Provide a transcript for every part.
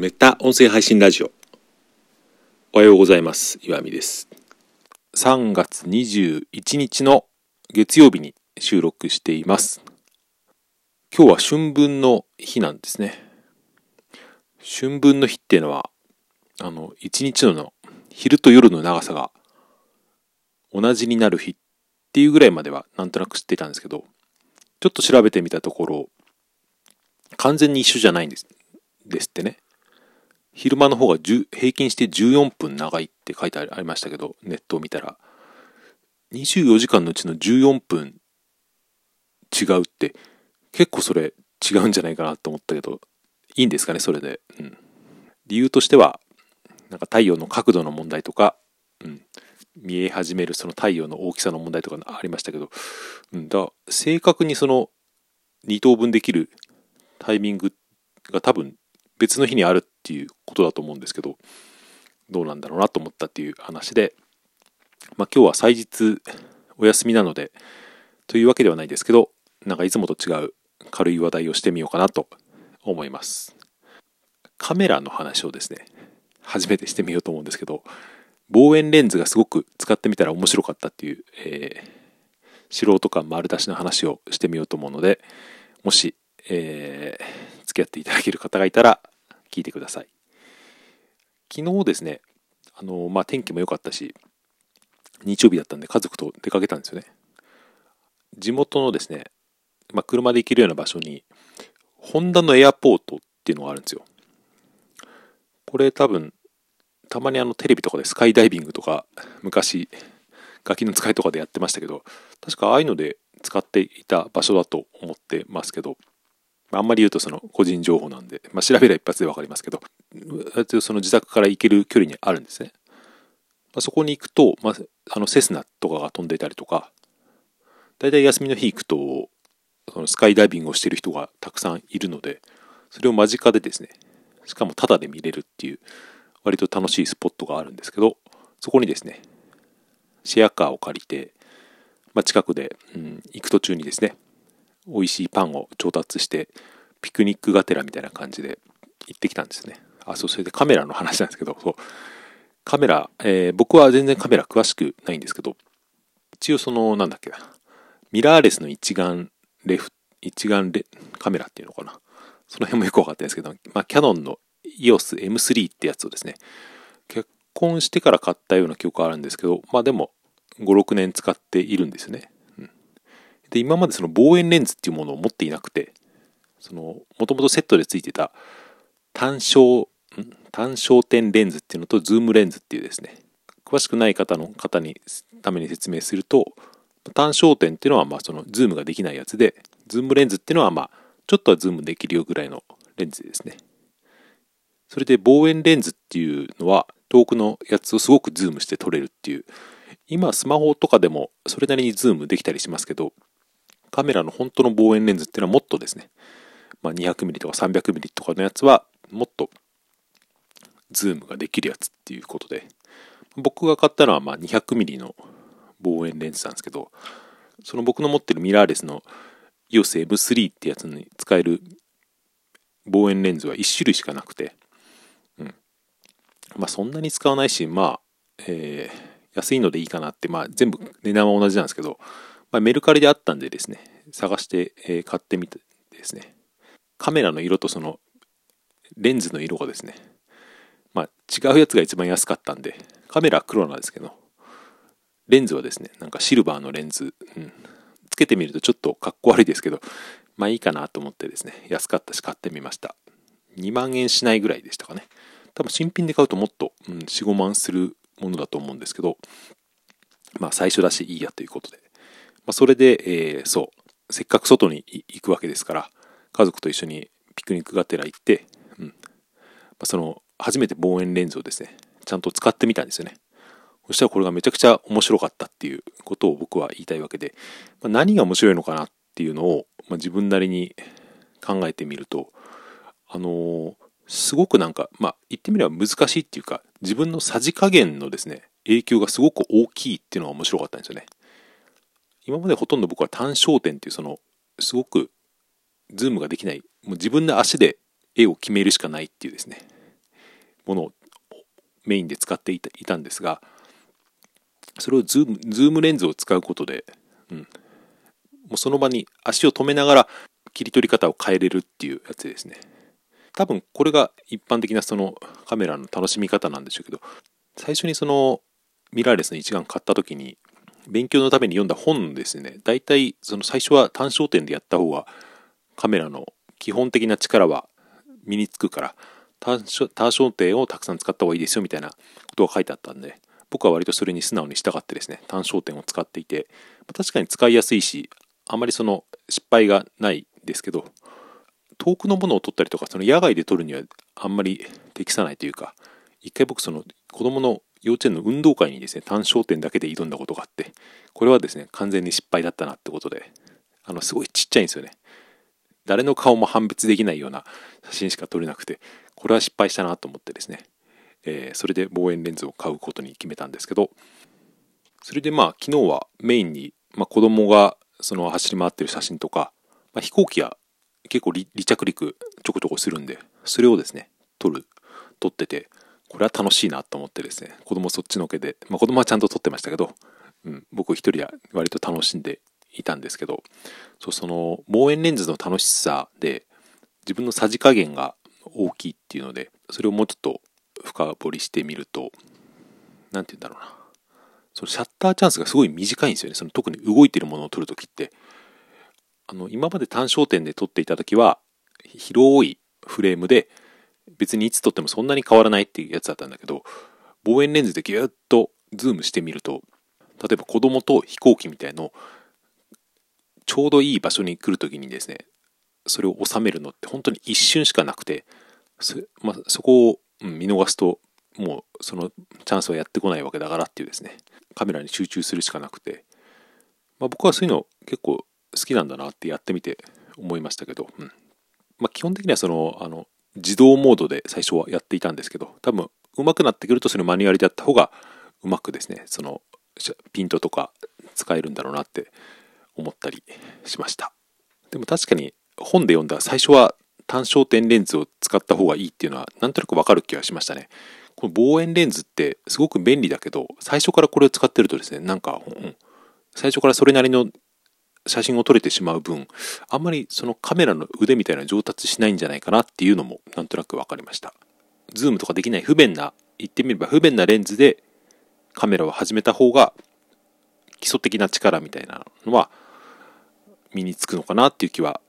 メタ音声配信ラジオ。おはようございます。岩見です。3月21日の月曜日に収録しています。今日は春分の日なんですね。春分の日っていうのはあの一日の昼と夜の長さが同じになる日っていうぐらいまではなんとなく知っていたんですけどちょっと調べてみたところ完全に一緒じゃないんですですってね。昼間の方が平均して14分長いって書いてありましたけど、ネットを見たら。24時間のうちの14分違うって、結構それ違うんじゃないかなと思ったけど、いいんですかね、それで。うん。理由としては、なんか太陽の角度の問題とか、うん。見え始めるその太陽の大きさの問題とかありましたけど、うん、だ正確にその2等分できるタイミングが多分別の日にあるっていうことだと思うんですけど、どうなんだろうなと思ったっていう話で、まあ、今日は祭日お休みなので、というわけではないですけど、なんかいつもと違う軽い話題をしてみようかなと思います。カメラの話をですね、初めてしてみようと思うんですけど、望遠レンズがすごく使ってみたら面白かったっていう、えー、素人感丸出しの話をしてみようと思うので、もし、えー、付き合っていただける方がいたら、聞いてください。昨日ですね、あの、まあ、天気も良かったし、日曜日だったんで家族と出かけたんですよね。地元のですね、まあ、車で行けるような場所に、ホンダのエアポートっていうのがあるんですよ。これ多分、たまにあのテレビとかでスカイダイビングとか、昔、ガキの使いとかでやってましたけど、確かああいうので使っていた場所だと思ってますけど、あんまり言うとその個人情報なんで、まあ、調べれば一発でわかりますけど、その自宅から行ける距離にあるんですね。まあ、そこに行くと、まあ、あのセスナとかが飛んでいたりとか、だいたい休みの日行くと、そのスカイダイビングをしてる人がたくさんいるので、それを間近でですね、しかもタダで見れるっていう、割と楽しいスポットがあるんですけど、そこにですね、シェアカーを借りて、まあ、近くで、うん、行く途中にですね、美味しいパンを調達してピクニックがてらみたいな感じで行ってきたんですね。あそうそれでカメラの話なんですけどそう。カメラ、えー、僕は全然カメラ詳しくないんですけど一応そのなんだっけなミラーレスの一眼レフ一眼レカメラっていうのかな。その辺もよく分かってないですけど、まあ、キャノンの EOS M3 ってやつをですね結婚してから買ったような記憶があるんですけどまあでも56年使っているんですよね。で、今までその望遠レンズっていうものを持っていなくて、その、もともとセットで付いてた単焦、単焦点レンズっていうのとズームレンズっていうですね、詳しくない方の方にために説明すると、単焦点っていうのはまあそのズームができないやつで、ズームレンズっていうのはまあちょっとはズームできるよぐらいのレンズですね。それで望遠レンズっていうのは遠くのやつをすごくズームして撮れるっていう、今スマホとかでもそれなりにズームできたりしますけど、カメラの本当の望遠レンズっていうのはもっとですね、まあ、200mm とか 300mm とかのやつはもっとズームができるやつっていうことで。僕が買ったのはま 200mm の望遠レンズなんですけどその僕の持ってるミラーレスの EOS M3 ってやつに使える望遠レンズは1種類しかなくて、うん、まあそんなに使わないしまあ、えー、安いのでいいかなってまあ全部値段は同じなんですけどまあ、メルカリであったんでですね、探して、えー、買ってみてですね、カメラの色とそのレンズの色がですね、まあ、違うやつが一番安かったんで、カメラは黒なんですけど、レンズはですね、なんかシルバーのレンズ、うん、つけてみるとちょっとかっこ悪いですけど、まあいいかなと思ってですね、安かったし買ってみました。2万円しないぐらいでしたかね。多分新品で買うともっと、うん、4、5万するものだと思うんですけど、まあ最初だしいいやということで、まあ、それで、えー、そう、せっかく外に行くわけですから、家族と一緒にピクニックがてら行って、うん。まあ、その、初めて望遠レンズをですね、ちゃんと使ってみたんですよね。そしたらこれがめちゃくちゃ面白かったっていうことを僕は言いたいわけで、まあ、何が面白いのかなっていうのを、まあ、自分なりに考えてみると、あのー、すごくなんか、まあ、言ってみれば難しいっていうか、自分のさじ加減のですね、影響がすごく大きいっていうのが面白かったんですよね。今までほとんど僕は単焦点っていうそのすごくズームができないもう自分の足で絵を決めるしかないっていうですねものをメインで使っていたんですがそれをズームズームレンズを使うことで、うん、もうその場に足を止めながら切り取り方を変えれるっていうやつですね。多分これが一般的なそのカメラの楽しみ方なんでしょうけど最初にそのミラーレスの一眼買った時に勉強のために読んだ本ですね。大体その最初は単焦点でやった方がカメラの基本的な力は身につくから単焦点をたくさん使った方がいいですよみたいなことが書いてあったんで僕は割とそれに素直に従ってですね単焦点を使っていて確かに使いやすいしあまりその失敗がないですけど遠くのものを撮ったりとかその野外で撮るにはあんまり適さないというか一回僕その子供の幼稚園の運動会にですね単焦点だけで挑んだことがあってこれはですね完全に失敗だったなってことであのすごいちっちゃいんですよね。誰の顔も判別できないような写真しか撮れなくてこれは失敗したなと思ってですね、えー、それで望遠レンズを買うことに決めたんですけどそれでまあ昨日はメインに、まあ、子供がその走り回ってる写真とか、まあ、飛行機は結構離着陸ちょこちょこするんでそれをですね撮る撮っててこれは楽しいなと思ってですね子供そっちのけで、まあ、子供はちゃんと撮ってましたけど、うん、僕一人は割と楽しんでいたんですけどそうその望遠レンズの楽しさで自分のさじ加減が大きいっていうのでそれをもうちょっと深掘りしてみると何て言うんだろうな。そのシャッターチャンスがすごい短いんですよね。その特に動いてるものを撮るときって。あの今まで単焦点で撮っていた時は広いフレームで別にいつ撮ってもそんなに変わらないっていうやつだったんだけど望遠レンズでギュッとズームしてみると例えば子供と飛行機みたいのちょうどいい場所に来る時にですねそれを収めるのって本当に一瞬しかなくてそ,、まあ、そこを、見逃すともうそのチャンスはやってこないわけだからっていうですねカメラに集中するしかなくて、まあ、僕はそういうの結構好きなんだなってやってみて思いましたけど、うん。まあ、基本的にはそのあの自動モードで最初はやっていたんですけど多分上手くなってくるとそれマニュアルでやった方がうまくですねそのピントとか使えるんだろうなって思ったりしました。でも確かに本で読んだ最初は単焦点レンズを使った方がいいっていうのはなんとなくわかる気がしましたね。この望遠レンズってすごく便利だけど最初からこれを使ってるとですねなんか、うん、最初からそれなりの写真を撮れてしまう分あんまりそのカメラの腕みたいな上達しないんじゃないかなっていうのもなんとなく分かりました。ズームとかできない不便な言ってみれば不便なレンズでカメラを始めた方が基礎的な力みたいなのは身につくのかなっていう気は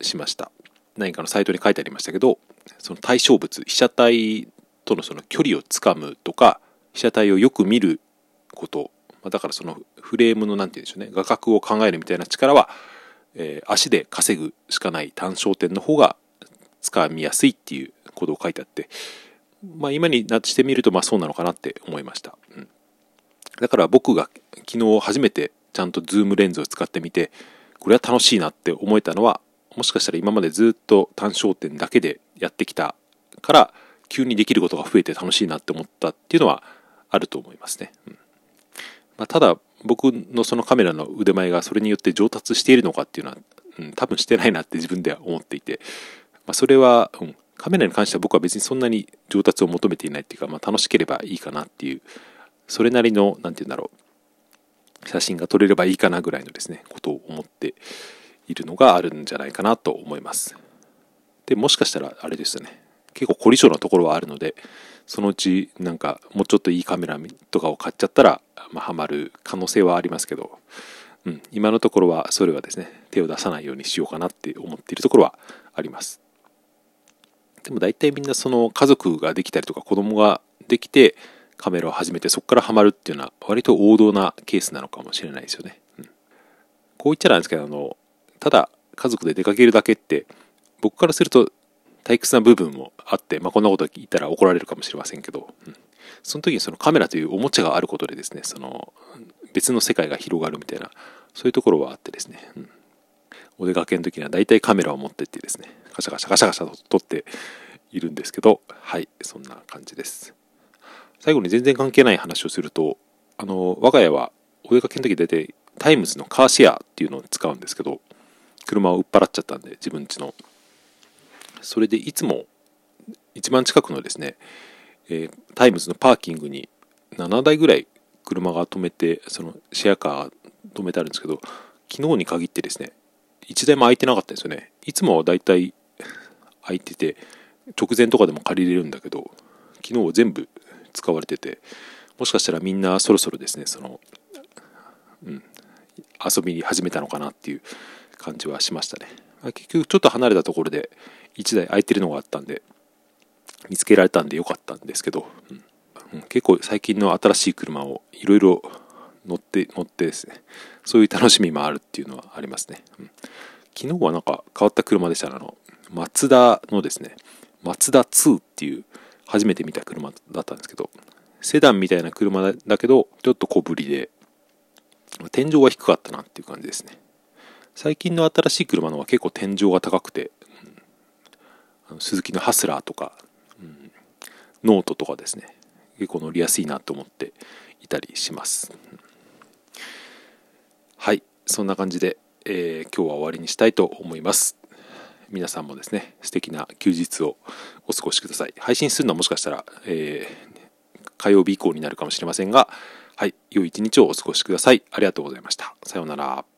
しました。何かのサイトに書いてありましたけどその対象物被写体とのその距離をつかむとか被写体をよく見ることまだからそのフレームの何て言うんでしょうね画角を考えるみたいな力は、えー、足で稼ぐしかない単焦点の方が使みやすいっていうことを書いてあって、まあ、今になってしてみるとまあそうなのかなって思いました、うん、だから僕が昨日初めてちゃんとズームレンズを使ってみてこれは楽しいなって思えたのはもしかしたら今までずっと単焦点だけでやってきたから急にできることが増えて楽しいなって思ったっていうのはあると思いますね。うん。まあ、ただ僕のそのカメラの腕前がそれによって上達しているのかっていうのは、うん、多分してないなって自分では思っていて、まあ、それは、うん、カメラに関しては僕は別にそんなに上達を求めていないっていうか、まあ、楽しければいいかなっていうそれなりの何て言うんだろう写真が撮れればいいかなぐらいのですねことを思っているのがあるんじゃないかなと思います。でもしかしたらあれですよね。結構凝り性なところはあるのでそのうちなんかもうちょっといいカメラとかを買っちゃったら、まあ、ハマる可能性はありますけど、うん、今のところはそれはですね手を出さないようにしようかなって思っているところはあります。でも大体みんなその家族ができたりとか子供ができてカメラを始めてそこからハマるっていうのは割と王道なケースなのかもしれないですよね、うん、こう言っちゃなんですけどあのただ家族で出かけるだけって僕からすると退屈な部分もあって、まあ、こんなこと言ったら怒られるかもしれませんけど、うん、その時にそのカメラというおもちゃがあることでですねその別の世界が広がるみたいなそういうところはあってですね、うん、お出かけの時には大体カメラを持ってってですねガシャガシャガシャガシャと撮っているんですけどはいそんな感じです。最後に全然関係ない話をするとあの我が家はお出かけの時大体タイムズのカーシェアっていうのを使うんですけど車を売っ払っちゃったんで自分家の。それでいつも一番近くのですね、えー、タイムズのパーキングに7台ぐらい車が止めてそのシェアカー止めてあるんですけど昨日に限ってですね1台も空いてなかったんですよね。いつもはだいたい空いてて直前とかでも借りれるんだけど昨日は全部使われててもしかしたらみんなそろそろですねその、うん、遊びに始めたのかなっていう感じはしましたね。結局ちょっと離れたところで1台空いてるのがあったんで見つけられたんでよかったんですけど、うん、結構最近の新しい車をいろいろ乗って乗ってですねそういう楽しみもあるっていうのはありますね、うん、昨日はなんか変わった車でしたあのマツダのですねマツダ2っていう初めて見た車だったんですけどセダンみたいな車だけどちょっと小ぶりで天井は低かったなっていう感じですね。最近の新しい車のは結構天井が高くて、鈴木のハスラーとか、うん、ノートとかですね。結構乗りやすいなと思っていたりします、はいそんな感じで、えー、今日は終わりにしたいと思います。皆さんもですね素敵な休日をお過ごしください。配信するのはもしかしたら、えー、火曜日以降になるかもしれませんがはい良い一日をお過ごしください。ありがとうございました。さようなら。